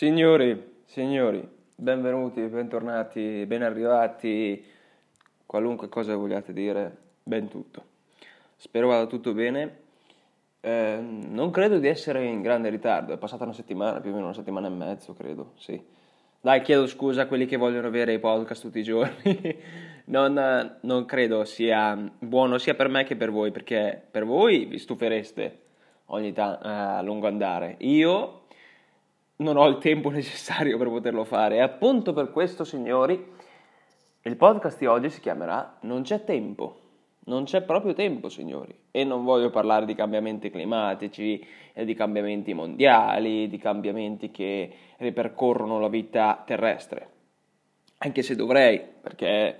Signori, signori, benvenuti, bentornati, ben arrivati, qualunque cosa vogliate dire, ben tutto. Spero vada tutto bene. Eh, non credo di essere in grande ritardo, è passata una settimana, più o meno una settimana e mezzo, credo, sì. Dai, chiedo scusa a quelli che vogliono avere i podcast tutti i giorni. non, non credo sia buono sia per me che per voi, perché per voi vi stufereste ogni tanto eh, a lungo andare. Io non ho il tempo necessario per poterlo fare. E appunto per questo, signori, il podcast di oggi si chiamerà Non c'è tempo. Non c'è proprio tempo, signori. E non voglio parlare di cambiamenti climatici, di cambiamenti mondiali, di cambiamenti che ripercorrono la vita terrestre. Anche se dovrei, perché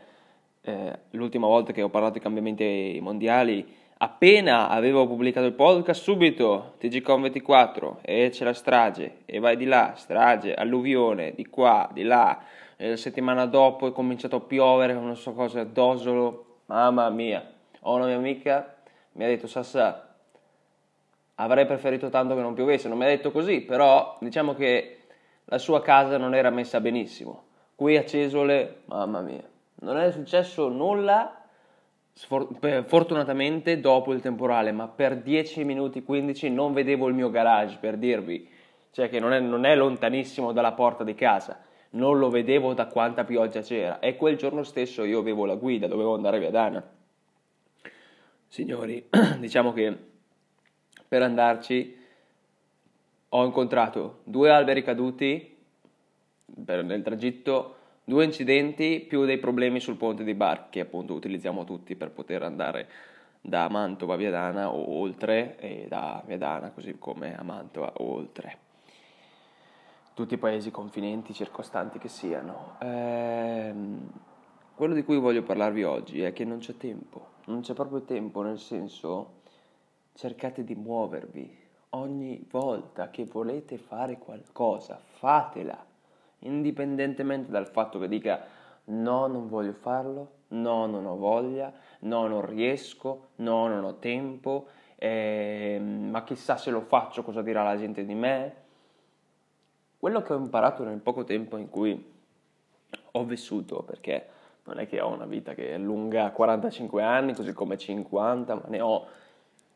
eh, l'ultima volta che ho parlato di cambiamenti mondiali Appena avevo pubblicato il podcast, subito TGCOM24 e c'è la strage e vai di là, strage, alluvione, di qua, di là. E la settimana dopo è cominciato a piovere, non so cosa, dosolo. Mamma mia, ho una mia amica, mi ha detto Sassa, avrei preferito tanto che non piovesse. Non mi ha detto così, però diciamo che la sua casa non era messa benissimo. Qui a Cesole, mamma mia, non è successo nulla fortunatamente dopo il temporale, ma per 10 minuti 15 non vedevo il mio garage, per dirvi, cioè che non è, non è lontanissimo dalla porta di casa, non lo vedevo da quanta pioggia c'era. E quel giorno stesso io avevo la guida, dovevo andare via Dana. Signori, diciamo che per andarci ho incontrato due alberi caduti nel tragitto Due incidenti più dei problemi sul ponte di Bar, che appunto utilizziamo tutti per poter andare da Mantova a Viadana o oltre, e da Viadana così come a Mantova o oltre. Tutti i paesi confinenti, circostanti che siano. Ehm, quello di cui voglio parlarvi oggi è che non c'è tempo, non c'è proprio tempo, nel senso cercate di muovervi ogni volta che volete fare qualcosa, fatela indipendentemente dal fatto che dica no, non voglio farlo, no, non ho voglia, no, non riesco, no, non ho tempo, eh, ma chissà se lo faccio cosa dirà la gente di me. Quello che ho imparato nel poco tempo in cui ho vissuto, perché non è che ho una vita che è lunga 45 anni, così come 50, ma ne ho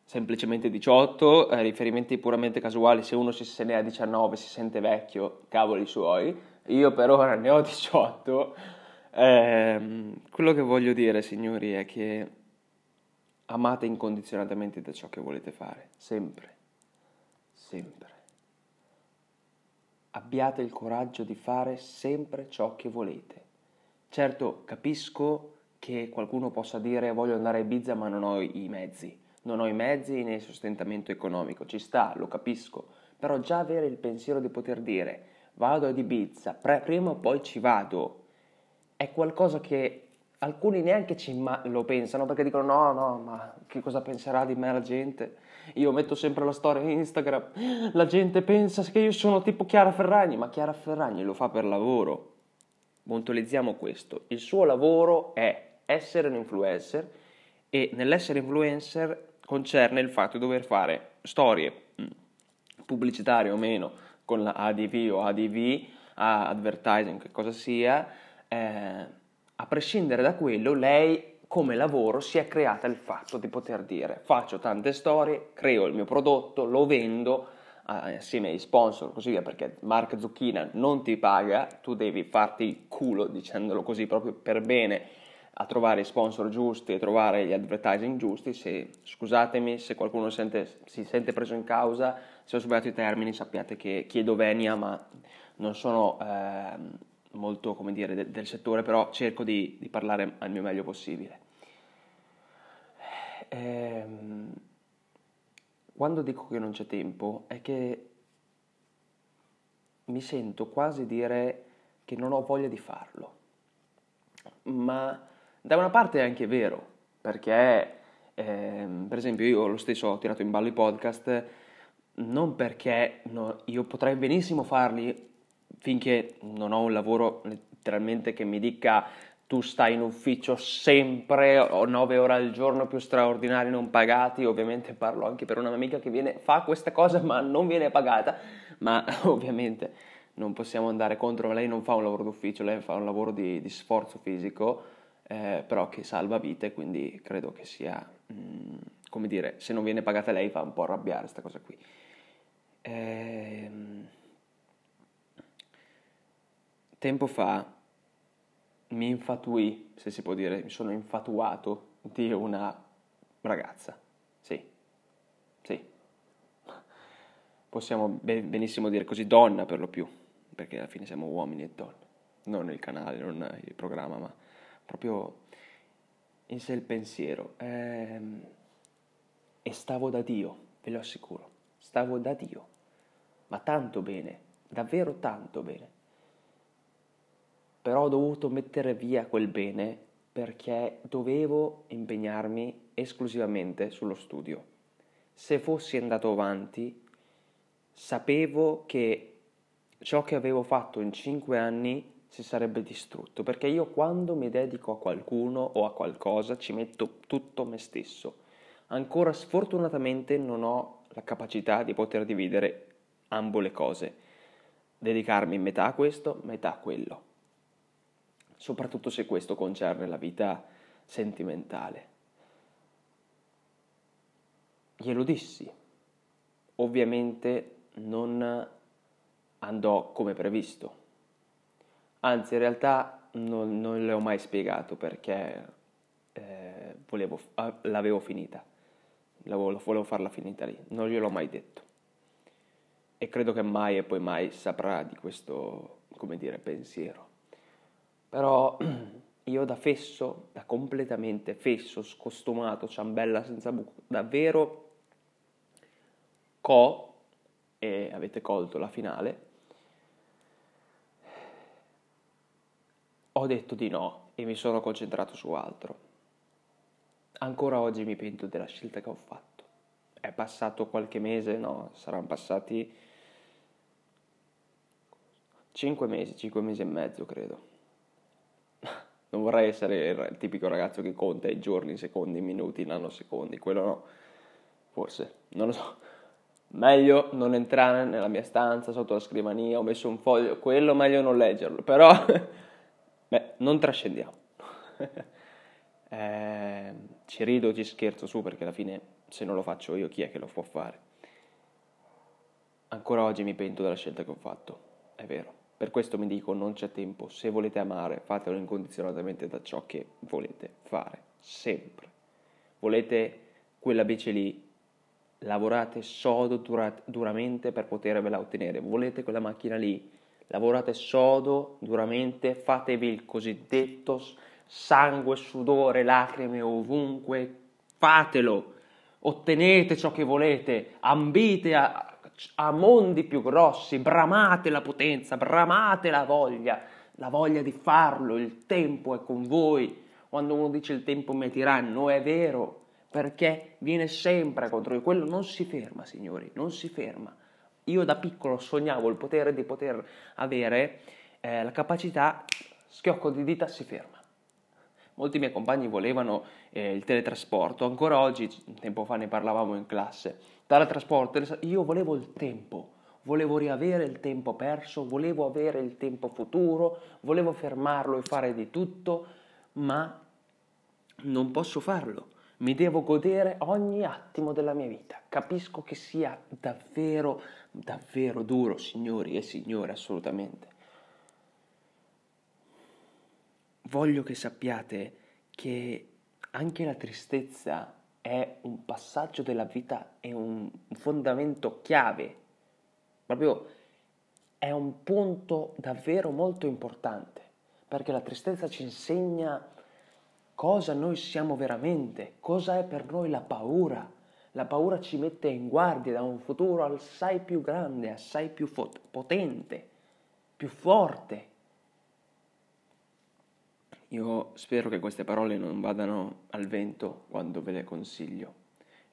semplicemente 18, eh, riferimenti puramente casuali, se uno se ne ha 19 si sente vecchio, cavoli suoi, io per ora ne ho 18. Eh, quello che voglio dire, signori, è che amate incondizionatamente da ciò che volete fare, sempre, sempre. Abbiate il coraggio di fare sempre ciò che volete. Certo, capisco che qualcuno possa dire voglio andare a Ibiza ma non ho i mezzi, non ho i mezzi né il sostentamento economico, ci sta, lo capisco, però già avere il pensiero di poter dire vado ad Ibiza, prima o poi ci vado, è qualcosa che alcuni neanche ci ma- lo pensano perché dicono no, no, ma che cosa penserà di me la gente? Io metto sempre la storia in Instagram, la gente pensa che io sono tipo Chiara Ferragni, ma Chiara Ferragni lo fa per lavoro. Puntualizziamo questo, il suo lavoro è essere un influencer e nell'essere influencer concerne il fatto di dover fare storie mm, pubblicitarie o meno con la ADV o ADV, advertising, che cosa sia, eh, a prescindere da quello, lei come lavoro si è creata il fatto di poter dire faccio tante storie, creo il mio prodotto, lo vendo eh, assieme ai sponsor, così via, perché Mark Zucchina non ti paga, tu devi farti il culo, dicendolo così, proprio per bene, a trovare i sponsor giusti e trovare gli advertising giusti. Se, scusatemi se qualcuno sente, si sente preso in causa, se ho sbagliato i termini sappiate che chiedo venia ma non sono eh, molto come dire de- del settore però cerco di, di, parlare al mio meglio possibile ehm, quando dico che non c'è tempo è che mi sento quasi dire che non ho voglia di farlo ma da una parte è anche vero perché ehm, per esempio io lo stesso ho tirato in ballo i podcast non perché no, io potrei benissimo farli finché non ho un lavoro letteralmente che mi dica tu stai in ufficio sempre o 9 ore al giorno più straordinari non pagati, ovviamente parlo anche per una mia amica che viene, fa questa cosa ma non viene pagata, ma ovviamente non possiamo andare contro, lei non fa un lavoro d'ufficio, lei fa un lavoro di, di sforzo fisico, eh, però che salva vite, quindi credo che sia, mh, mm, come dire, se non viene pagata lei fa un po' arrabbiare questa cosa qui. Ehm, tempo fa mi infatuì, se si può dire, mi sono infatuato di una ragazza, sì, sì. Possiamo benissimo dire così, donna per lo più, perché alla fine siamo uomini e donne, non il canale, non il programma, ma proprio in sé il pensiero. Ehm, e stavo da Dio, ve lo assicuro, stavo da Dio, ma tanto bene, davvero tanto bene. Però ho dovuto mettere via quel bene perché dovevo impegnarmi esclusivamente sullo studio. Se fossi andato avanti, sapevo che ciò che avevo fatto in cinque anni si sarebbe distrutto, perché io quando mi dedico a qualcuno o a qualcosa ci metto tutto me stesso. Ancora sfortunatamente non ho la capacità di poter dividere ambo le cose, dedicarmi metà a questo, metà a quello, soprattutto se questo concerne la vita sentimentale. Glielo dissi, ovviamente non andò come previsto. Anzi, in realtà non, non le ho mai spiegato perché eh, volevo, ah, l'avevo finita, volevo, volevo farla finita lì, non gliel'ho mai detto. E credo che mai e poi mai saprà di questo, come dire, pensiero. Però io da fesso, da completamente fesso, scostumato, ciambella senza buco, davvero co e avete colto la finale, ho detto di no e mi sono concentrato su altro. Ancora oggi mi pento della scelta che ho fatto. È passato qualche mese, no, saranno passati 5 mesi, 5 mesi e mezzo credo. Non vorrei essere il tipico ragazzo che conta i giorni, i secondi, i minuti, i nanosecondi, quello no. Forse, non lo so meglio non entrare nella mia stanza sotto la scrivania, ho messo un foglio, quello meglio non leggerlo, però beh, non trascendiamo. eh, ci rido, ci scherzo su perché alla fine se non lo faccio io chi è che lo può fare? Ancora oggi mi pento della scelta che ho fatto, è vero. Per questo mi dico non c'è tempo, se volete amare fatelo incondizionatamente da ciò che volete fare, sempre. Volete quella bici lì, lavorate sodo duramente per potervela ottenere. Volete quella macchina lì? Lavorate sodo, duramente, fatevi il cosiddetto sangue, sudore, lacrime ovunque, fatelo, ottenete ciò che volete, ambite a, a mondi più grossi, bramate la potenza, bramate la voglia, la voglia di farlo, il tempo è con voi. Quando uno dice il tempo mi è tiranno, è vero, perché viene sempre contro di quello, non si ferma, signori, non si ferma. Io da piccolo sognavo il potere di poter avere eh, la capacità, schiocco di dita, si ferma. Molti miei compagni volevano eh, il teletrasporto, ancora oggi, tempo fa ne parlavamo in classe, teletrasporto, io volevo il tempo, volevo riavere il tempo perso, volevo avere il tempo futuro, volevo fermarlo e fare di tutto, ma non posso farlo mi devo godere ogni attimo della mia vita. Capisco che sia davvero, davvero duro, signori e signore, assolutamente. Voglio che sappiate che anche la tristezza è un passaggio della vita, è un fondamento chiave, proprio è un punto davvero molto importante, perché la tristezza ci insegna cosa noi siamo veramente, cosa è per noi la paura. La paura ci mette in guardia da un futuro assai più grande, assai più fot- potente, più forte. Io spero che queste parole non vadano al vento quando ve le consiglio.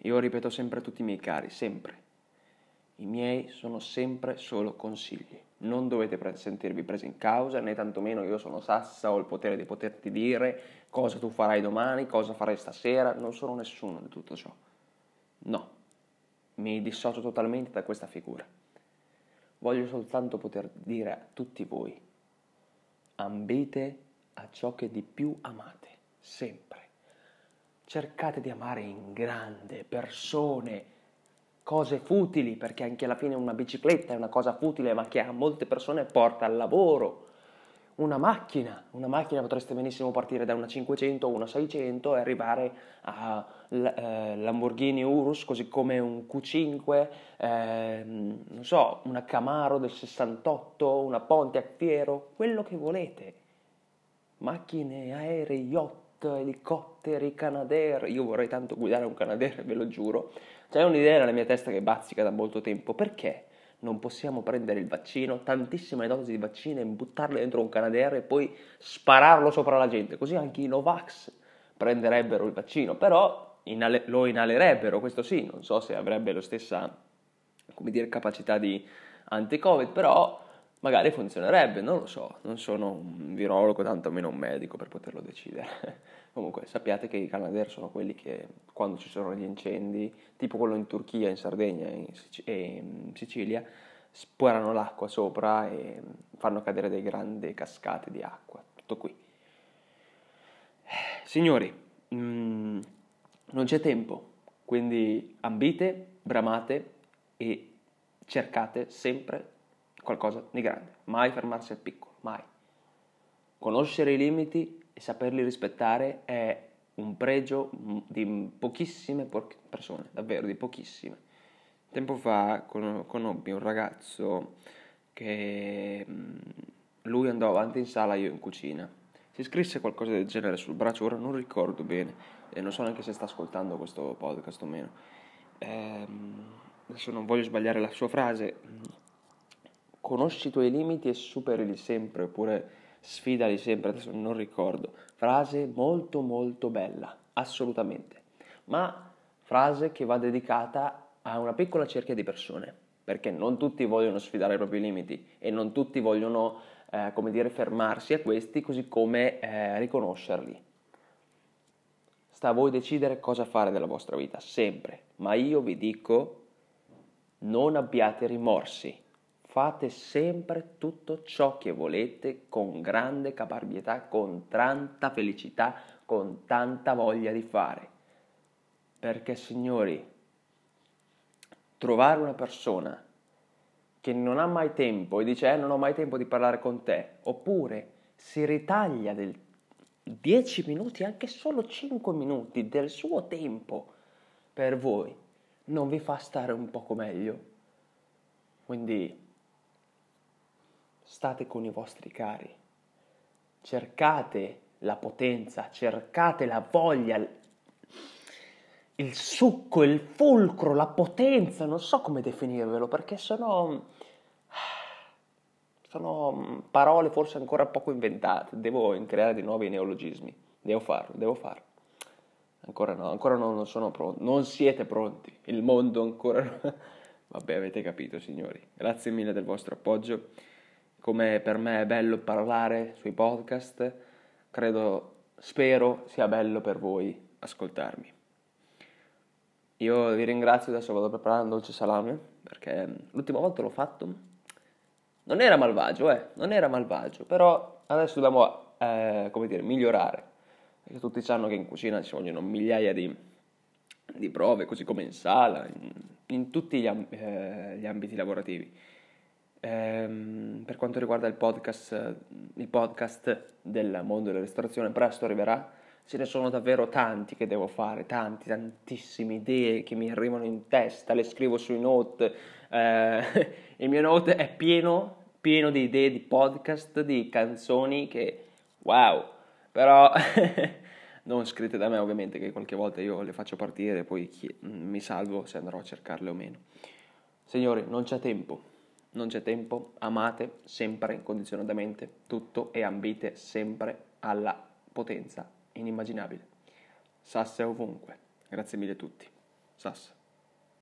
Io ripeto sempre a tutti i miei cari, sempre. I miei sono sempre solo consigli. Non dovete pre- sentirvi presi in causa, né tantomeno io sono Sassa, ho il potere di poterti dire cosa tu farai domani, cosa farai stasera, non sono nessuno di tutto ciò. No, mi dissocio totalmente da questa figura. voglio soltanto poter dire a tutti voi, ambite a ciò che di più amate, sempre. Cercate di amare in grande persone, cose futili, perché anche alla fine una bicicletta è una cosa futile, ma che a molte persone porta al lavoro. Una macchina, una macchina potreste benissimo partire da una 500 o una 600 e arrivare a Lamborghini Urus, così come un Q5, eh, non so, una Camaro del 68, una Pontiac Fiero, quello che volete. Macchine, aerei, yacht, elicotteri, Canadair. Io vorrei tanto guidare un Canadair, ve lo giuro. C'è un'idea nella mia testa che bazzica da molto tempo. Perché non possiamo prendere il vaccino, tantissime dosi di vaccino e buttarle dentro un Canadair e poi spararlo sopra la gente? Così anche i Novax prenderebbero il vaccino, però inale- lo inalerebbero, questo sì, non so se avrebbe la stessa come dire, capacità di anti-Covid, però magari funzionerebbe, non lo so, non sono un virologo, tantomeno un medico per poterlo decidere. Comunque sappiate che i Canadair sono quelli che quando ci sono gli incendi, tipo quello in Turchia, in Sardegna e in Sicilia, sporano l'acqua sopra e fanno cadere dei grandi cascate di acqua. Tutto qui. Signori, mh, mm, non c'è tempo, quindi ambite, bramate e cercate sempre qualcosa di grande, mai fermarsi al piccolo, mai. Conoscere i limiti e saperli rispettare è un pregio di pochissime persone, davvero di pochissime. Tempo fa conobbi un ragazzo che mm, lui andò avanti in sala, io in cucina. Si scrisse qualcosa del genere sul braccio, ora non ricordo bene e non so neanche se sta ascoltando questo podcast o meno. Ehm, adesso non voglio sbagliare la sua frase. Conosci i tuoi limiti e superili sempre, oppure sfidali sempre, adesso non ricordo. Frase molto molto bella, assolutamente. Ma frase che va dedicata a una piccola cerchia di persone, perché non tutti vogliono sfidare i propri limiti e non tutti vogliono, eh, come dire, fermarsi a questi, così come eh, riconoscerli. Sta a voi decidere cosa fare della vostra vita, sempre. Ma io vi dico, non abbiate rimorsi fate sempre tutto ciò che volete con grande caparbietà, con tanta felicità, con tanta voglia di fare. Perché, signori, trovare una persona che non ha mai tempo e dice eh, non ho mai tempo di parlare con te, oppure si ritaglia del 10 minuti, anche solo 5 minuti del suo tempo per voi, non vi fa stare un poco meglio? Quindi state con i vostri cari, cercate la potenza, cercate la voglia, il succo, il fulcro, la potenza, non so come definirvelo perché sono, sono parole forse ancora poco inventate, devo creare di nuovi neologismi, devo farlo, devo farlo. Ancora no, ancora no, non sono pronto, non siete pronti, il mondo ancora no. Vabbè, avete capito signori, grazie mille del vostro appoggio come per me è bello parlare sui podcast, credo, spero sia bello per voi ascoltarmi. Io vi ringrazio, adesso vado a preparare un dolce salame, perché l'ultima volta l'ho fatto, non era malvagio, eh, non era malvagio, però adesso dobbiamo, eh, come dire, migliorare, perché tutti sanno che in cucina ci vogliono migliaia di, di prove, così come in sala, in, in tutti gli, eh, gli ambiti lavorativi. Ehm, per quanto riguarda il podcast, il podcast del mondo della ristorazione, presto arriverà. Ce ne sono davvero tanti che devo fare, tanti, tantissime idee che mi arrivano in testa, le scrivo sui note. Eh, il mio note è pieno, pieno di idee di podcast, di canzoni che wow, però non scritte da me ovviamente, che qualche volta io le faccio partire e poi mi salvo se andrò a cercarle o meno. Signori, non c'è tempo non c'è tempo, amate sempre incondizionatamente tutto e ambite sempre alla potenza inimmaginabile. Sass è ovunque. Grazie mille a tutti. Sass.